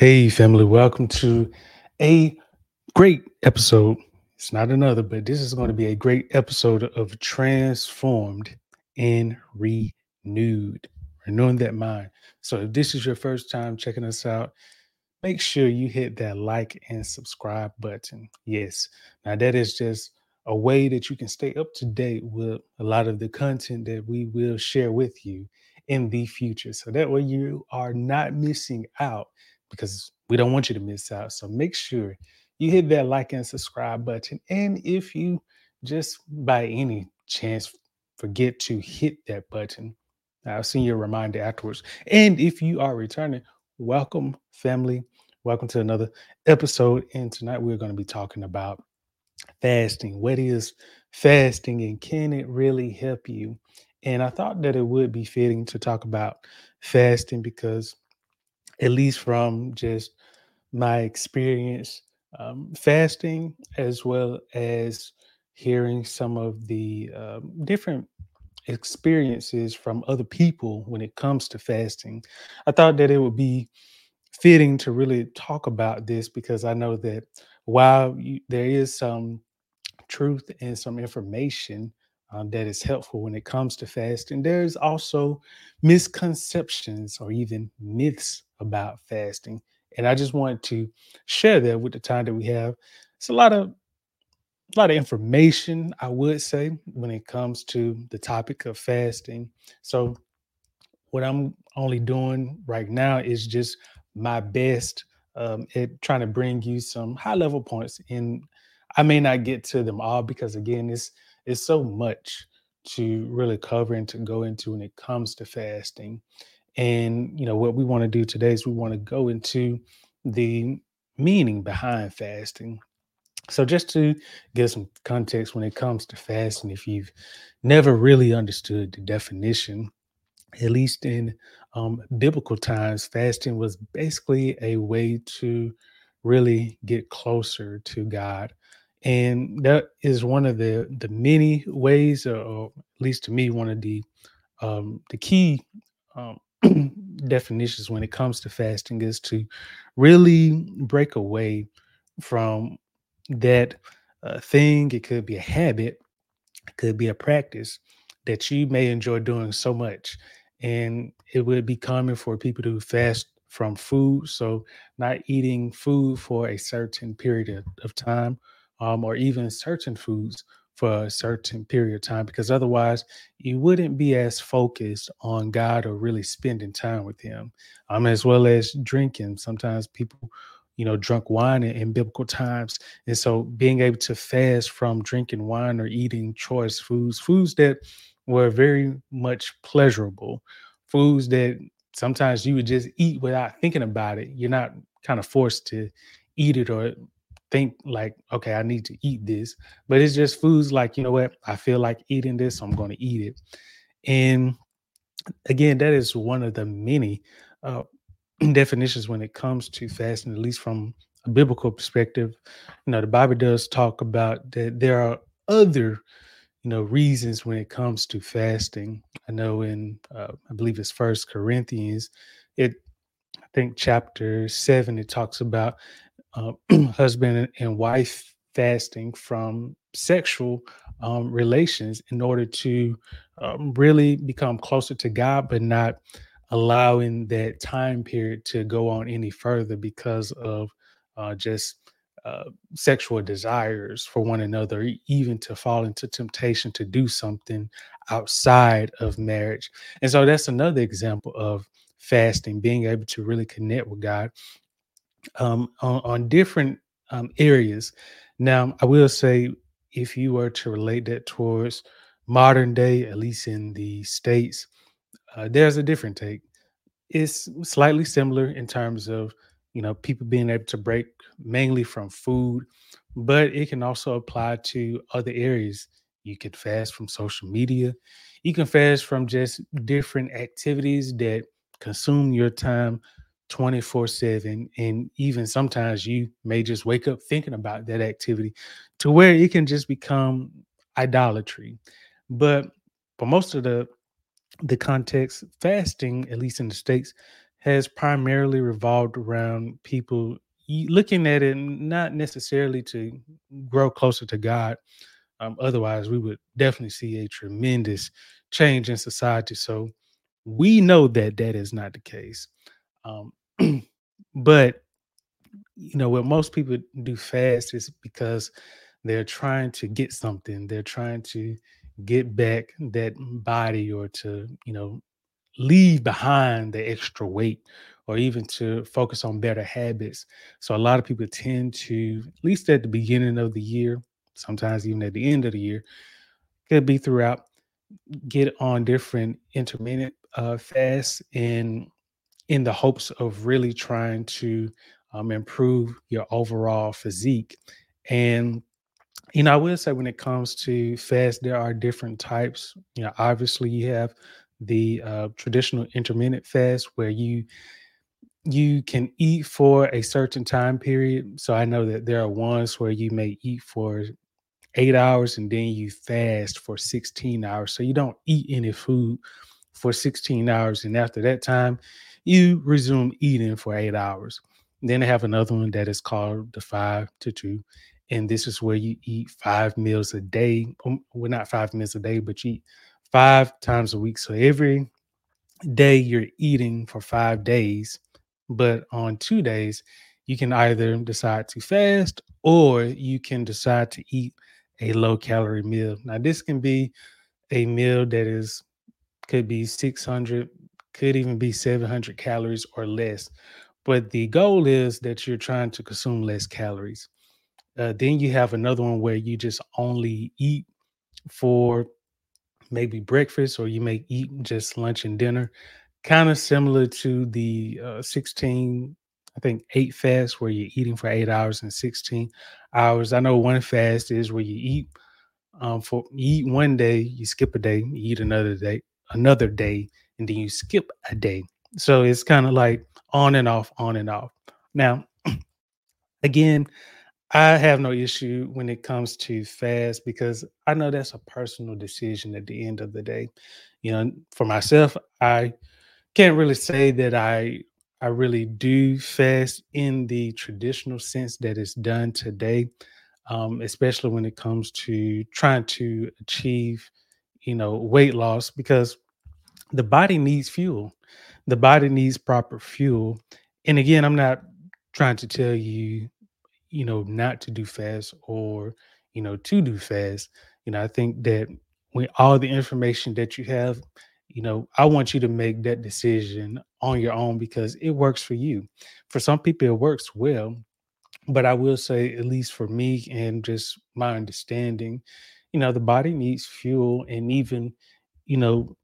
Hey, family, welcome to a great episode. It's not another, but this is going to be a great episode of Transformed and Renewed, renewing that mind. So, if this is your first time checking us out, make sure you hit that like and subscribe button. Yes, now that is just a way that you can stay up to date with a lot of the content that we will share with you in the future. So that way you are not missing out because we don't want you to miss out. So make sure you hit that like and subscribe button. And if you just by any chance forget to hit that button, I'll send you a reminder afterwards. And if you are returning, welcome, family. Welcome to another episode. And tonight we're going to be talking about fasting. What is fasting and can it really help you? And I thought that it would be fitting to talk about fasting because, at least from just my experience um, fasting, as well as hearing some of the um, different experiences from other people when it comes to fasting, I thought that it would be fitting to really talk about this because I know that while you, there is some truth and some information um, that is helpful when it comes to fasting, there's also misconceptions or even myths about fasting. And I just wanted to share that with the time that we have. It's a lot of a lot of information, I would say, when it comes to the topic of fasting. So what I'm only doing right now is just my best um, at trying to bring you some high level points. And I may not get to them all because again, it's it's so much to really cover and to go into when it comes to fasting. And you know what we want to do today is we want to go into the meaning behind fasting. So just to give some context when it comes to fasting, if you've never really understood the definition, at least in um, biblical times, fasting was basically a way to really get closer to God. And that is one of the the many ways, or, or at least to me, one of the um, the key um, definitions when it comes to fasting is to really break away from that uh, thing. It could be a habit, it could be a practice that you may enjoy doing so much and it would be common for people to fast from food so not eating food for a certain period of, of time um, or even certain foods for a certain period of time because otherwise you wouldn't be as focused on god or really spending time with him um, as well as drinking sometimes people you know drunk wine in, in biblical times and so being able to fast from drinking wine or eating choice foods foods that were very much pleasurable foods that sometimes you would just eat without thinking about it. You're not kind of forced to eat it or think like, okay, I need to eat this. But it's just foods like, you know what, I feel like eating this, so I'm going to eat it. And again, that is one of the many uh, definitions when it comes to fasting, at least from a biblical perspective. You know, the Bible does talk about that there are other you know reasons when it comes to fasting i know in uh, i believe it's first corinthians it i think chapter 7 it talks about uh, husband and wife fasting from sexual um, relations in order to um, really become closer to god but not allowing that time period to go on any further because of uh, just uh, sexual desires for one another, even to fall into temptation to do something outside of marriage. And so that's another example of fasting, being able to really connect with God um, on, on different um, areas. Now, I will say, if you were to relate that towards modern day, at least in the States, uh, there's a different take. It's slightly similar in terms of you know people being able to break mainly from food but it can also apply to other areas you could fast from social media you can fast from just different activities that consume your time 24 7 and even sometimes you may just wake up thinking about that activity to where it can just become idolatry but for most of the the context fasting at least in the states has primarily revolved around people looking at it not necessarily to grow closer to God. Um, otherwise, we would definitely see a tremendous change in society. So we know that that is not the case. Um, but you know what most people do fast is because they're trying to get something they're trying to get back that body or to you know leave behind the extra weight or even to focus on better habits. So a lot of people tend to at least at the beginning of the year sometimes even at the end of the year could be throughout get on different intermittent uh, fasts and in the hopes of really trying to um, improve your overall physique. And you know, I will say when it comes to fast, there are different types. You know, obviously you have the uh, traditional intermittent fast where you you can eat for a certain time period. So I know that there are ones where you may eat for eight hours and then you fast for 16 hours. So you don't eat any food for 16 hours. And after that time, you resume eating for eight hours. Then they have another one that is called the five to two. And this is where you eat five meals a day. Um, well, not five meals a day, but you eat five times a week. So every day you're eating for five days. But on two days, you can either decide to fast or you can decide to eat a low calorie meal. Now, this can be a meal that is could be 600, could even be 700 calories or less. But the goal is that you're trying to consume less calories. Uh, then you have another one where you just only eat for maybe breakfast or you may eat just lunch and dinner. Kind of similar to the uh, 16, I think, eight fast where you're eating for eight hours and 16 hours. I know one fast is where you eat um, for you eat one day, you skip a day, you eat another day, another day, and then you skip a day. So it's kind of like on and off, on and off. Now, again, I have no issue when it comes to fast because I know that's a personal decision at the end of the day. You know, for myself, I can't really say that I I really do fast in the traditional sense that it's done today, um, especially when it comes to trying to achieve, you know, weight loss because the body needs fuel. The body needs proper fuel. And again, I'm not trying to tell you, you know, not to do fast or, you know, to do fast. You know, I think that when all the information that you have, you know, I want you to make that decision on your own because it works for you. For some people, it works well. But I will say, at least for me and just my understanding, you know, the body needs fuel and even, you know,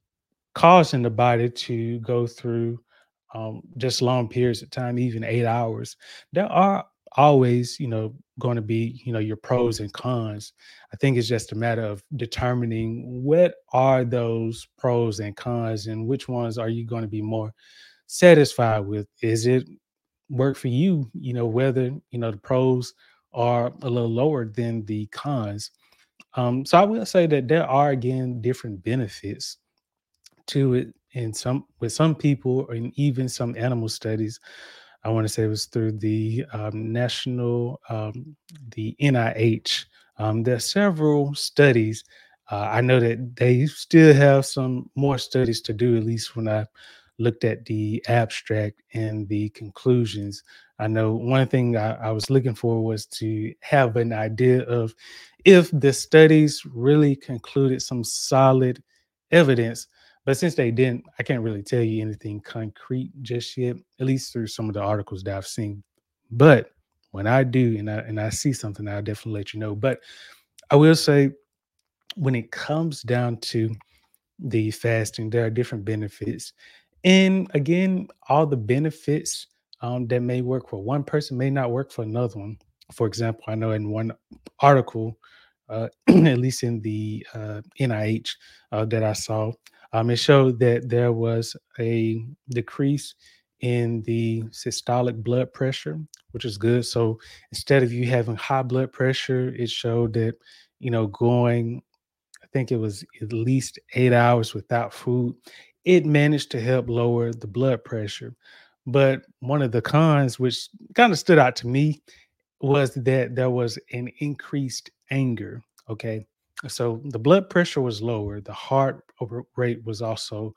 causing the body to go through um, just long periods of time, even eight hours. There are always, you know, going to be, you know, your pros and cons. I think it's just a matter of determining what are those pros and cons and which ones are you going to be more satisfied with. Is it work for you? You know, whether, you know, the pros are a little lower than the cons. Um, so I will say that there are again different benefits to it and some with some people and even some animal studies i want to say it was through the um, national um, the nih um, there are several studies uh, i know that they still have some more studies to do at least when i looked at the abstract and the conclusions. I know one thing I, I was looking for was to have an idea of if the studies really concluded some solid evidence but since they didn't, I can't really tell you anything concrete just yet, at least through some of the articles that I've seen. But when I do and I and I see something, I'll definitely let you know. But I will say when it comes down to the fasting, there are different benefits. And again, all the benefits um, that may work for one person may not work for another one. For example, I know in one article, uh, at least in the uh, NIH uh, that I saw, um, it showed that there was a decrease in the systolic blood pressure, which is good. So instead of you having high blood pressure, it showed that, you know, going, I think it was at least eight hours without food, it managed to help lower the blood pressure. But one of the cons, which kind of stood out to me, was that there was an increased anger. Okay. So the blood pressure was lower, the heart rate was also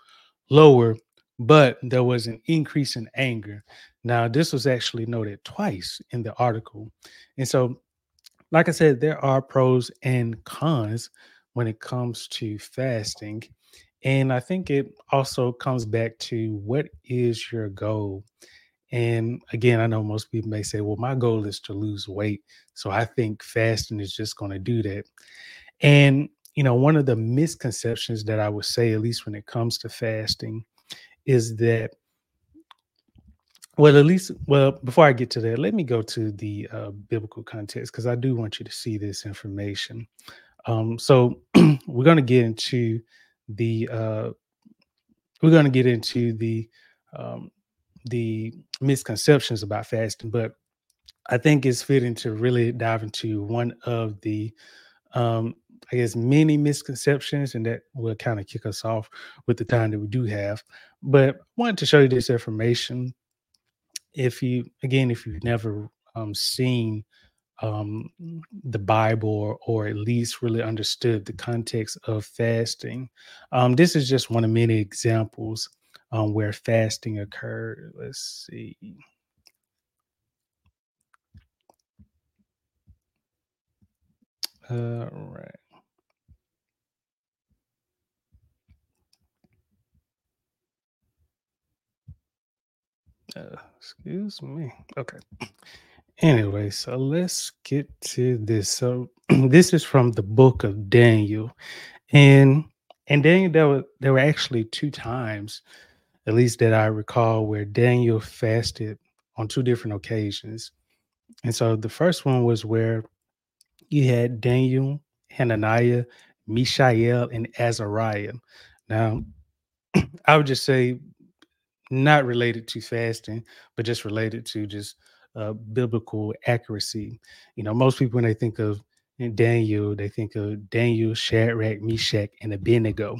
lower, but there was an increase in anger. Now, this was actually noted twice in the article. And so, like I said, there are pros and cons when it comes to fasting. And I think it also comes back to what is your goal? And again, I know most people may say, well, my goal is to lose weight. So I think fasting is just going to do that. And, you know, one of the misconceptions that I would say, at least when it comes to fasting, is that, well, at least, well, before I get to that, let me go to the uh, biblical context because I do want you to see this information. Um, so we're going to get into the, uh, we're going to get into the, um, the misconceptions about fasting, but I think it's fitting to really dive into one of the, um, I guess, many misconceptions, and that will kind of kick us off with the time that we do have. But I wanted to show you this information. If you, again, if you've never um, seen um, the Bible or, or, at least really understood the context of fasting, um, this is just one of many examples um, where fasting occurred. Let's see. All right. Excuse me. Okay. Anyway, so let's get to this. So this is from the book of Daniel, and and Daniel there were there were actually two times at least that I recall, where Daniel fasted on two different occasions. And so the first one was where you had Daniel, Hananiah, Mishael, and Azariah. Now, I would just say not related to fasting, but just related to just uh, biblical accuracy. You know, most people when they think of Daniel, they think of Daniel, Shadrach, Meshach, and Abednego.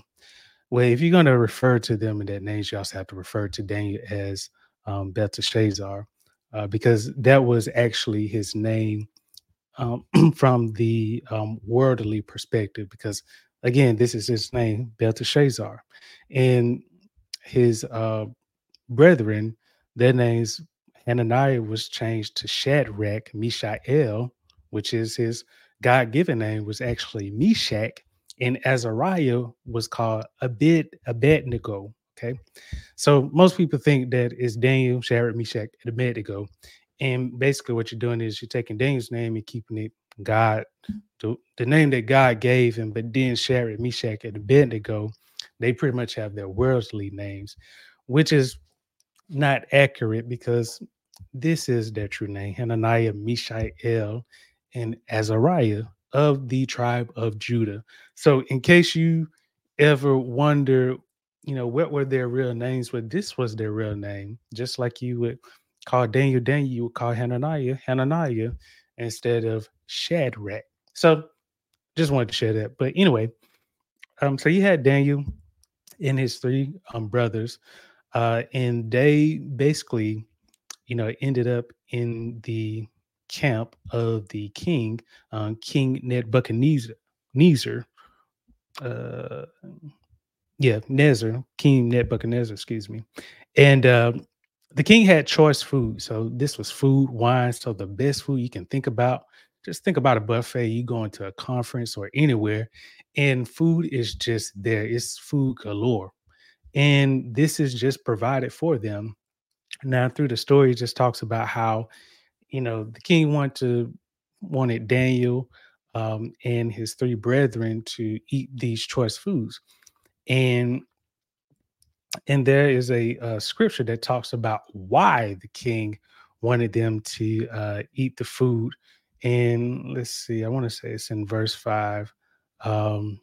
Well, if you're going to refer to them in that name, you also have to refer to Daniel as um, Belteshazzar, uh, because that was actually his name um, from the um, worldly perspective. Because again, this is his name, Belteshazzar, and his uh, brethren, their names Hananiah was changed to Shadrach, Mishael, which is his God-given name, was actually Meshach, and Azariah was called Abed Abednego. Okay, so most people think that it's Daniel, Shadrach, Meshach, and Abednego, and basically what you're doing is you're taking Daniel's name and keeping it God, the, the name that God gave him, but then Shadrach, Meshach, and Abednego, they pretty much have their worldly names, which is not accurate because this is their true name: Hananiah, Mishael, and Azariah of the tribe of Judah. So, in case you ever wonder, you know, what were their real names? Well, this was their real name, just like you would call Daniel Daniel, you would call Hananiah Hananiah instead of Shadrach. So, just wanted to share that. But anyway, um, so you had Daniel and his three um brothers, uh, and they basically, you know, ended up in the camp of the king, um, King Nebuchadnezzar. Uh, yeah, Nezer, King Nebuchadnezzar, excuse me. And uh, the king had choice food. So this was food, wine. So the best food you can think about. Just think about a buffet. You go into a conference or anywhere, and food is just there. It's food galore. And this is just provided for them. Now, through the story, it just talks about how you know, the king wanted to wanted Daniel um, and his three brethren to eat these choice foods, and and there is a, a scripture that talks about why the king wanted them to uh, eat the food. And let's see, I want to say it's in verse five. Um,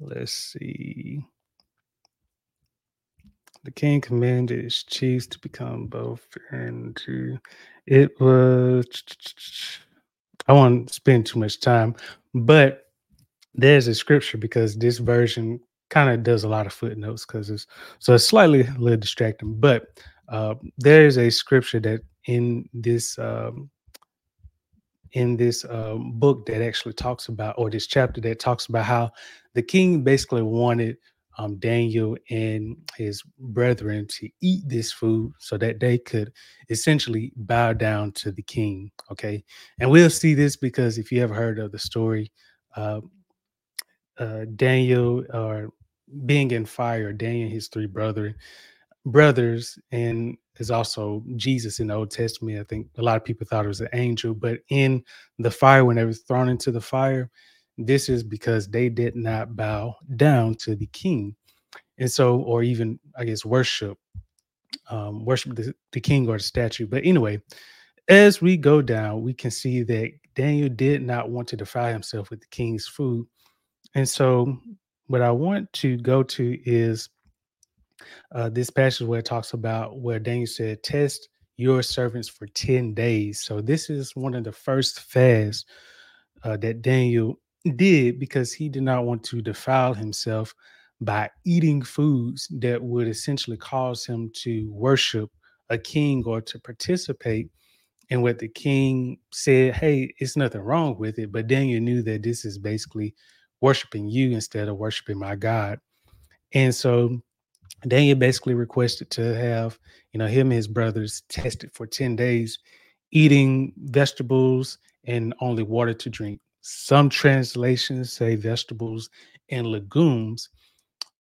let's see. The king commanded his chiefs to become both and to it was I won't spend too much time, but there's a scripture because this version kind of does a lot of footnotes because it's so it's slightly a little distracting. But Uh, there is a scripture that in this um, in this um, book that actually talks about, or this chapter that talks about how the king basically wanted um, Daniel and his brethren to eat this food so that they could essentially bow down to the king. Okay. And we'll see this because if you ever heard of the story, uh, uh, Daniel or being in fire, Daniel his three brother brothers, and is also Jesus in the Old Testament. I think a lot of people thought it was an angel, but in the fire, when they was thrown into the fire, this is because they did not bow down to the king. And so, or even, I guess, worship, um, worship the, the king or the statue. But anyway, as we go down, we can see that Daniel did not want to defile himself with the king's food. And so, what I want to go to is uh, this passage where it talks about where Daniel said, Test your servants for 10 days. So, this is one of the first fasts uh, that Daniel did because he did not want to defile himself by eating foods that would essentially cause him to worship a king or to participate in what the king said, hey, it's nothing wrong with it. But Daniel knew that this is basically worshiping you instead of worshiping my God. And so Daniel basically requested to have, you know, him and his brothers tested for 10 days, eating vegetables and only water to drink. Some translations say vegetables and legumes.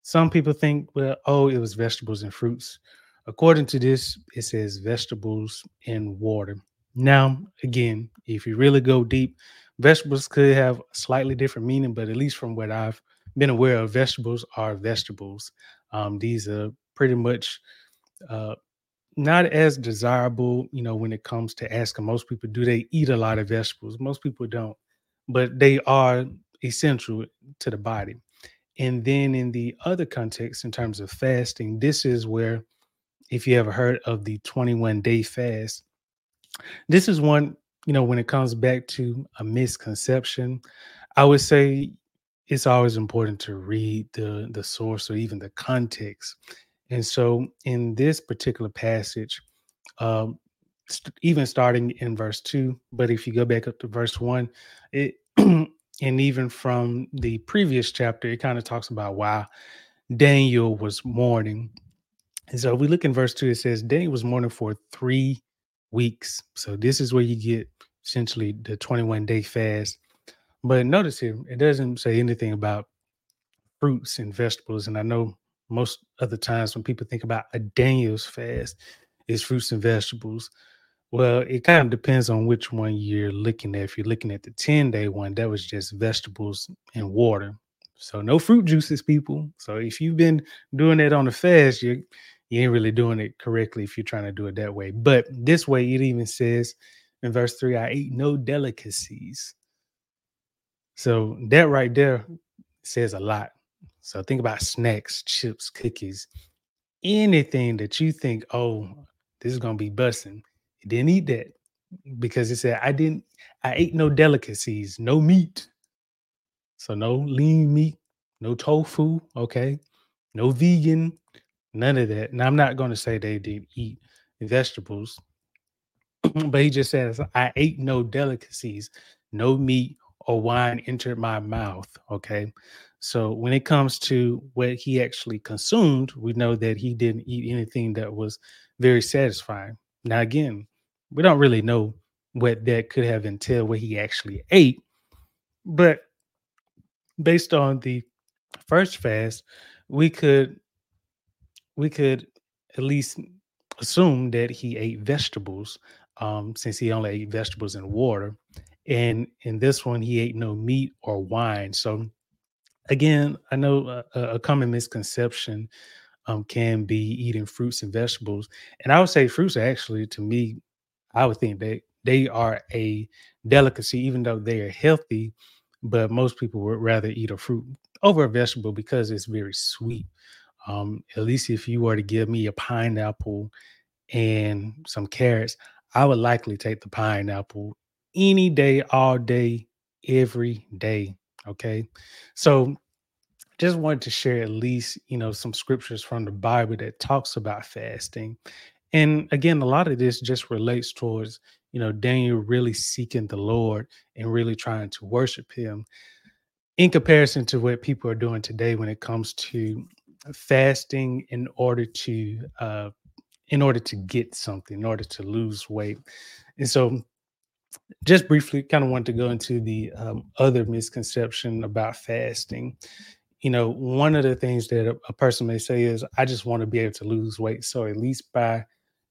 Some people think, well, oh, it was vegetables and fruits. According to this, it says vegetables and water. Now, again, if you really go deep, vegetables could have slightly different meaning, but at least from what I've been aware of, vegetables are vegetables. Um, these are pretty much uh, not as desirable, you know, when it comes to asking most people, do they eat a lot of vegetables? Most people don't but they are essential to the body. And then in the other context, in terms of fasting, this is where, if you ever heard of the 21 day fast, this is one, you know, when it comes back to a misconception, I would say it's always important to read the, the source or even the context. And so in this particular passage, um, even starting in verse two, but if you go back up to verse one, it and even from the previous chapter, it kind of talks about why Daniel was mourning. And so we look in verse two, it says Daniel was mourning for three weeks. So this is where you get essentially the 21 day fast. But notice here, it doesn't say anything about fruits and vegetables. And I know most other times when people think about a Daniel's fast, is fruits and vegetables. Well, it kind of depends on which one you're looking at. If you're looking at the 10 day one, that was just vegetables and water. So no fruit juices, people. So if you've been doing that on the fast, you you ain't really doing it correctly if you're trying to do it that way. But this way, it even says in verse three, I ate no delicacies. So that right there says a lot. So think about snacks, chips, cookies, anything that you think, oh, this is gonna be busting didn't eat that because it said I didn't. I ate no delicacies, no meat. So no lean meat, no tofu. Okay, no vegan, none of that. Now I'm not going to say they didn't eat vegetables, but he just says I ate no delicacies, no meat or wine entered my mouth. Okay. So when it comes to what he actually consumed, we know that he didn't eat anything that was very satisfying. Now, again, we don't really know what that could have entailed, what he actually ate. But based on the first fast, we could we could at least assume that he ate vegetables, um, since he only ate vegetables and water. And in this one, he ate no meat or wine. So again, I know a, a common misconception um, can be eating fruits and vegetables, and I would say fruits are actually, to me, I would think that they are a delicacy, even though they are healthy. But most people would rather eat a fruit over a vegetable because it's very sweet. Um, at least if you were to give me a pineapple and some carrots, I would likely take the pineapple any day, all day, every day. Okay. So just wanted to share at least, you know, some scriptures from the Bible that talks about fasting And again, a lot of this just relates towards, you know, Daniel really seeking the Lord and really trying to worship him in comparison to what people are doing today when it comes to fasting in order to uh in order to get something, in order to lose weight. And so just briefly kind of want to go into the um, other misconception about fasting you know one of the things that a, a person may say is i just want to be able to lose weight so at least by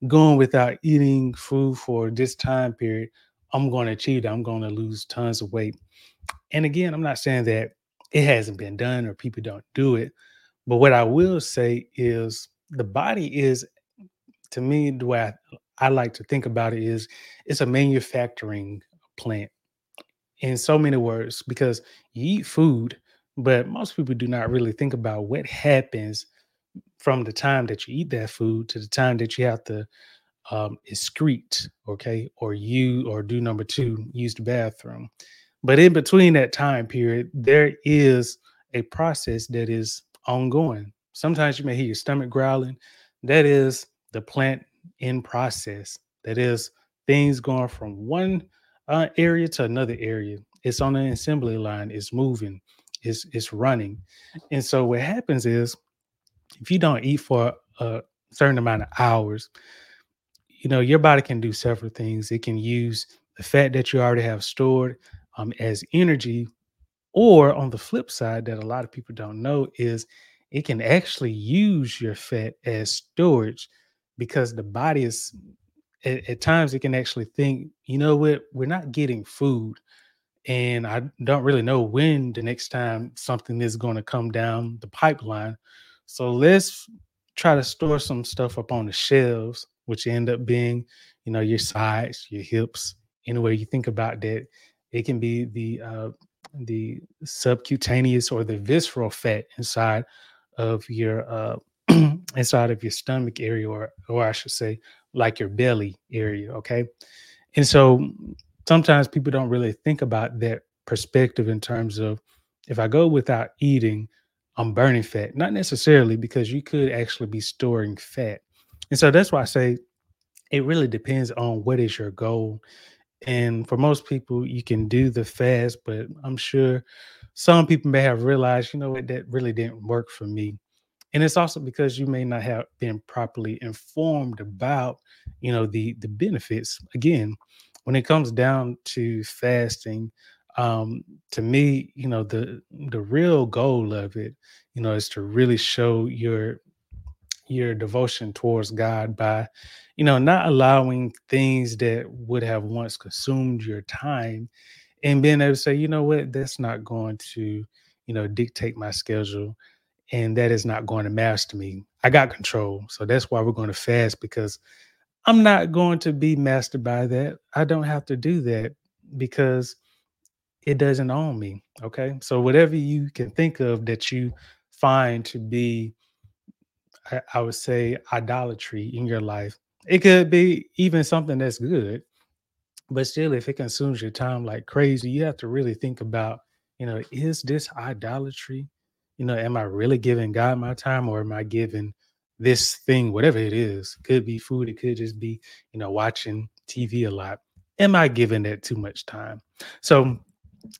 going without eating food for this time period i'm going to achieve that. i'm going to lose tons of weight and again i'm not saying that it hasn't been done or people don't do it but what i will say is the body is to me the way I, I like to think about it is it's a manufacturing plant in so many words because you eat food, but most people do not really think about what happens from the time that you eat that food to the time that you have to um, excrete, okay, or you or do number two, use the bathroom. But in between that time period, there is a process that is ongoing. Sometimes you may hear your stomach growling. That is the plant in process. That is things going from one uh, area to another area. It's on an assembly line. It's moving. It's it's running. And so what happens is, if you don't eat for a certain amount of hours, you know your body can do several things. It can use the fat that you already have stored um, as energy, or on the flip side, that a lot of people don't know is it can actually use your fat as storage because the body is at, at times it can actually think, you know what, we're not getting food. And I don't really know when the next time something is going to come down the pipeline. So let's try to store some stuff up on the shelves, which end up being, you know, your sides, your hips. anywhere you think about that, it can be the uh, the subcutaneous or the visceral fat inside of your uh, inside of your stomach area, or or I should say, like your belly area. Okay. And so sometimes people don't really think about that perspective in terms of if I go without eating, I'm burning fat. Not necessarily because you could actually be storing fat. And so that's why I say it really depends on what is your goal. And for most people, you can do the fast, but I'm sure some people may have realized, you know what, that really didn't work for me and it's also because you may not have been properly informed about you know the the benefits again when it comes down to fasting um to me you know the the real goal of it you know is to really show your your devotion towards god by you know not allowing things that would have once consumed your time and being able to say you know what that's not going to you know dictate my schedule and that is not going to master me. I got control. So that's why we're going to fast because I'm not going to be mastered by that. I don't have to do that because it doesn't own me. Okay. So whatever you can think of that you find to be, I, I would say, idolatry in your life, it could be even something that's good. But still, if it consumes your time like crazy, you have to really think about, you know, is this idolatry? you know, am I really giving God my time or am I giving this thing, whatever it is? Could be food, it could just be, you know, watching TV a lot. Am I giving that too much time? So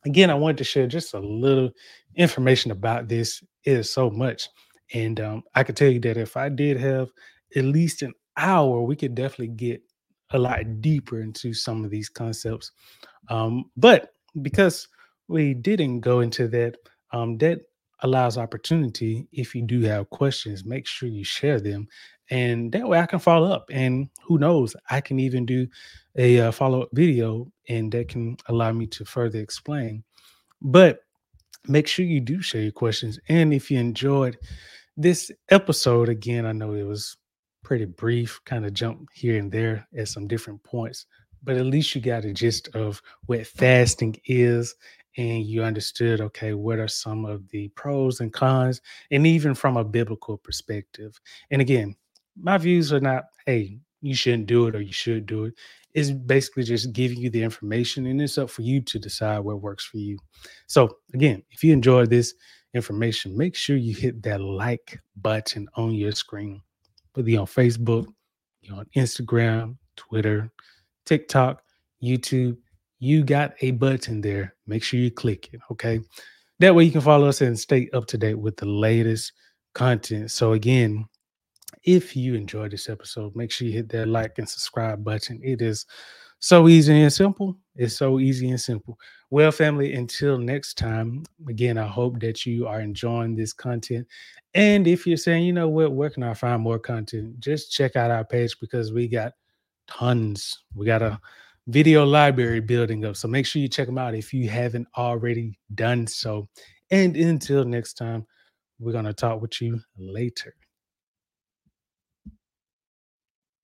again, I wanted to share just a little information about this. It is so much. And um, I could tell you that if I did have at least an hour, we could definitely get a lot deeper into some of these concepts. Um, but because we didn't go into that, um, that allows opportunity if you do have questions make sure you share them and that way i can follow up and who knows i can even do a uh, follow-up video and that can allow me to further explain. But make sure you do share your questions and if you enjoyed this episode again i know it was pretty brief kind of jump here and there at some different points but at least you got a gist of what fasting is and you understood okay what are some of the pros and cons? and even from a biblical perspective. And again my views are not hey you shouldn't do it or you should do it. It's basically just giving you the information and it's up for you to decide what works for you. So again if you enjoyed this information make sure you hit that like button on your screen whether you're on facebook you're on Instagram, Twitter, TikTok, YouTube, you got a button there. Make sure you click it. Okay. That way you can follow us and stay up to date with the latest content. So, again, if you enjoyed this episode, make sure you hit that like and subscribe button. It is so easy and simple. It's so easy and simple. Well, family, until next time, again, I hope that you are enjoying this content. And if you're saying, you know what, where can I find more content? Just check out our page because we got tons. We got a video library building up. So make sure you check them out if you haven't already done so. And until next time, we're going to talk with you later.